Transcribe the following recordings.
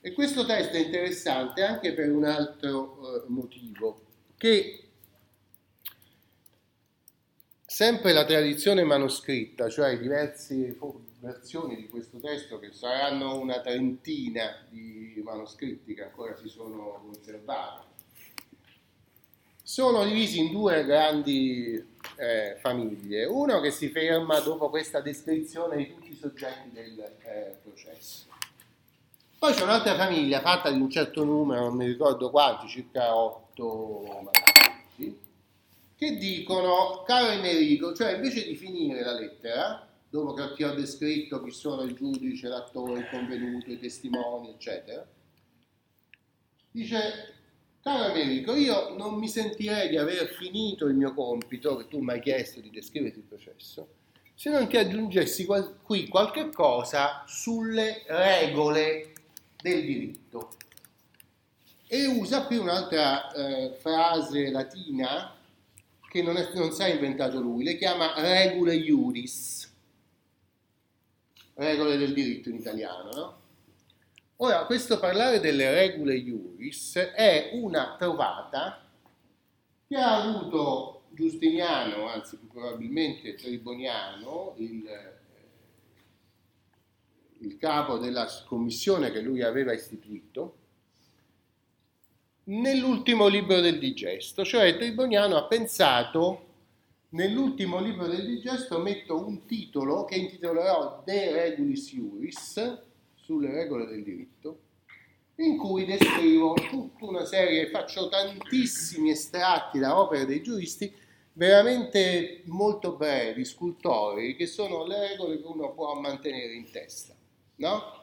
E questo testo è interessante anche per un altro uh, motivo, che sempre la tradizione manoscritta, cioè diverse versioni di questo testo, che saranno una trentina di manoscritti che ancora si sono conservati, sono divisi in due grandi eh, famiglie. Uno che si ferma dopo questa descrizione di tutti i soggetti del eh, processo. Poi c'è un'altra famiglia fatta di un certo numero, non mi ricordo quanti, circa otto manoscritti, che dicono, caro Enrico, cioè invece di finire la lettera, dopo che ti ho descritto chi sono il giudice, l'attore, il convenuto, i testimoni, eccetera, dice Caro Americo, io non mi sentirei di aver finito il mio compito, che tu mi hai chiesto di descrivere il processo, se non ti aggiungessi qui qualche cosa sulle regole del diritto. E usa qui un'altra eh, frase latina che non, è, non si è inventato lui, le chiama regule iuris, regole del diritto in italiano, no? Ora, questo parlare delle regole iuris è una trovata che ha avuto Giustiniano, anzi più probabilmente Triboniano, il, il capo della commissione che lui aveva istituito, nell'ultimo libro del digesto, cioè Triboniano ha pensato nell'ultimo libro del digesto metto un titolo che intitolerò De Regulis Iuris sulle regole del diritto, in cui descrivo tutta una serie, faccio tantissimi estratti da opere dei giuristi, veramente molto brevi, scultori, che sono le regole che uno può mantenere in testa, no?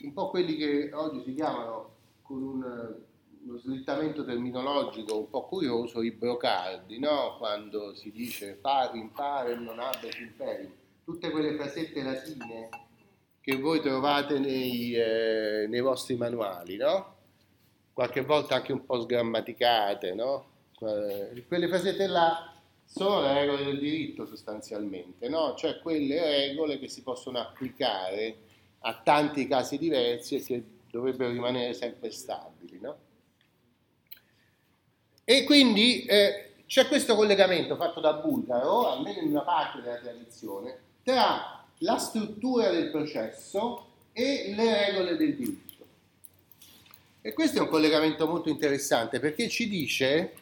Un po' quelli che oggi si chiamano con un, uno slittamento terminologico un po' curioso i brocardi, no? Quando si dice pari, impare, non abbia imperi, tutte quelle frasette latine che voi trovate nei, eh, nei vostri manuali, no? Qualche volta anche un po' sgrammaticate, no? Quelle frasette là sono le regole del diritto sostanzialmente, no? Cioè quelle regole che si possono applicare a tanti casi diversi e che dovrebbero rimanere sempre stabili, no? E quindi eh, c'è questo collegamento fatto da Bulgaro, almeno in una parte della tradizione, tra la struttura del processo e le regole del diritto. E questo è un collegamento molto interessante perché ci dice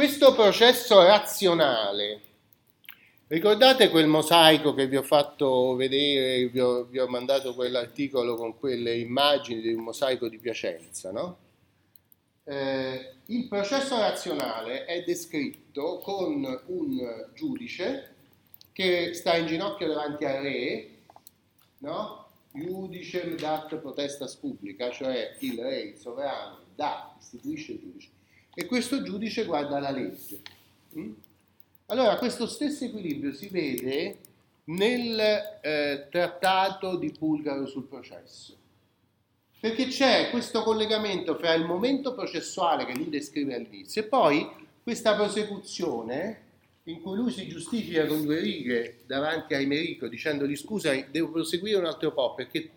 questo processo razionale. Ricordate quel mosaico che vi ho fatto vedere, vi ho, vi ho mandato quell'articolo con quelle immagini di un mosaico di Piacenza, no? Eh, il processo razionale è descritto con un giudice che sta in ginocchio davanti al re, no? Iudicem dat potestas pubblica, cioè il re, il sovrano, dà, istituisce il giudice. E questo giudice guarda la legge. Mm? Allora, questo stesso equilibrio si vede nel eh, trattato di Bulgaro sul processo. Perché c'è questo collegamento fra il momento processuale che lui descrive all'inizio e poi questa prosecuzione in cui lui si giustifica con due righe davanti a Emerico dicendogli scusa, devo proseguire un altro po' perché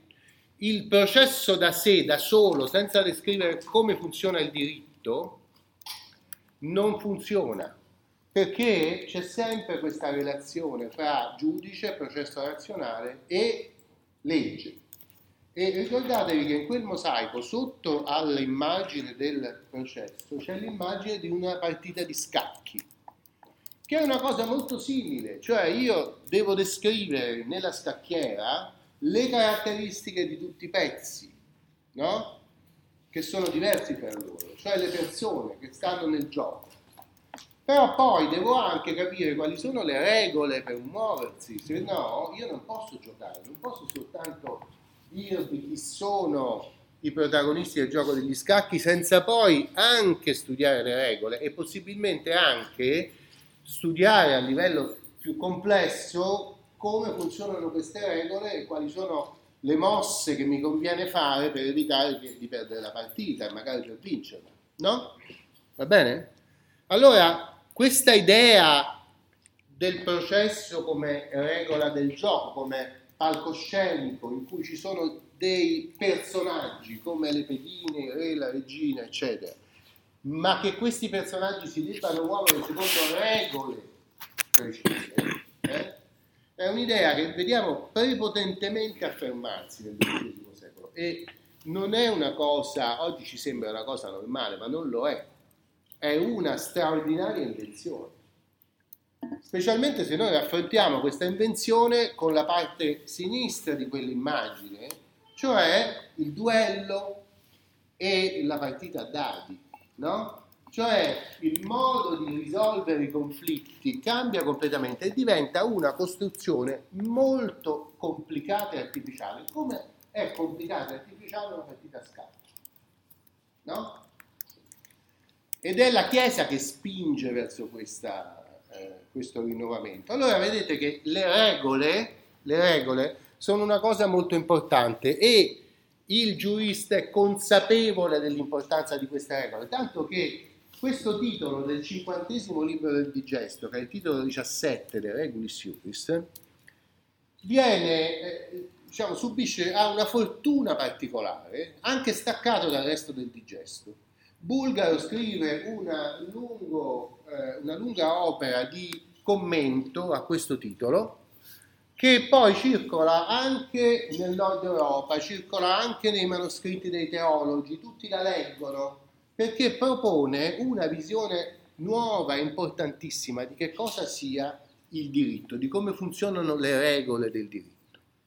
il processo da sé, da solo, senza descrivere come funziona il diritto, non funziona. Perché c'è sempre questa relazione fra giudice, processo razionale e legge. E ricordatevi che in quel mosaico, sotto all'immagine del processo, c'è l'immagine di una partita di scacchi che è una cosa molto simile, cioè io devo descrivere nella scacchiera le caratteristiche di tutti i pezzi, no? Che sono diversi tra loro, cioè le persone che stanno nel gioco. Però poi devo anche capire quali sono le regole per muoversi, se no io non posso giocare, non posso soltanto dirvi chi sono i protagonisti del gioco degli scacchi senza poi anche studiare le regole e possibilmente anche studiare a livello più complesso come funzionano queste regole e quali sono le mosse che mi conviene fare per evitare di perdere la partita e magari per vincerla. No? Va bene? Allora, questa idea del processo come regola del gioco, come palcoscenico in cui ci sono dei personaggi come le pedine, il re, la regina, eccetera, ma che questi personaggi si debbano muovere secondo regole precise? È un'idea che vediamo prepotentemente affermarsi nel XX secolo. E non è una cosa, oggi ci sembra una cosa normale, ma non lo è, è una straordinaria invenzione. Specialmente se noi affrontiamo questa invenzione con la parte sinistra di quell'immagine, cioè il duello e la partita a dadi, no? Cioè il modo di risolvere i conflitti cambia completamente e diventa una costruzione molto complicata e artificiale, come è complicata e artificiale una partita a scacchi, no? Ed è la Chiesa che spinge verso questa eh, questo rinnovamento. Allora vedete che le regole, le regole sono una cosa molto importante e il giurista è consapevole dell'importanza di queste regole, tanto che questo titolo del cinquantesimo libro del Digesto, che è il titolo 17 dei Regulis Iuris, viene, eh, diciamo, subisce, ha una fortuna particolare, anche staccato dal resto del Digesto. Bulgaro scrive una, lungo, eh, una lunga opera di commento a questo titolo che poi circola anche nel nord Europa, circola anche nei manoscritti dei teologi, tutti la leggono perché propone una visione nuova, importantissima di che cosa sia il diritto, di come funzionano le regole del diritto.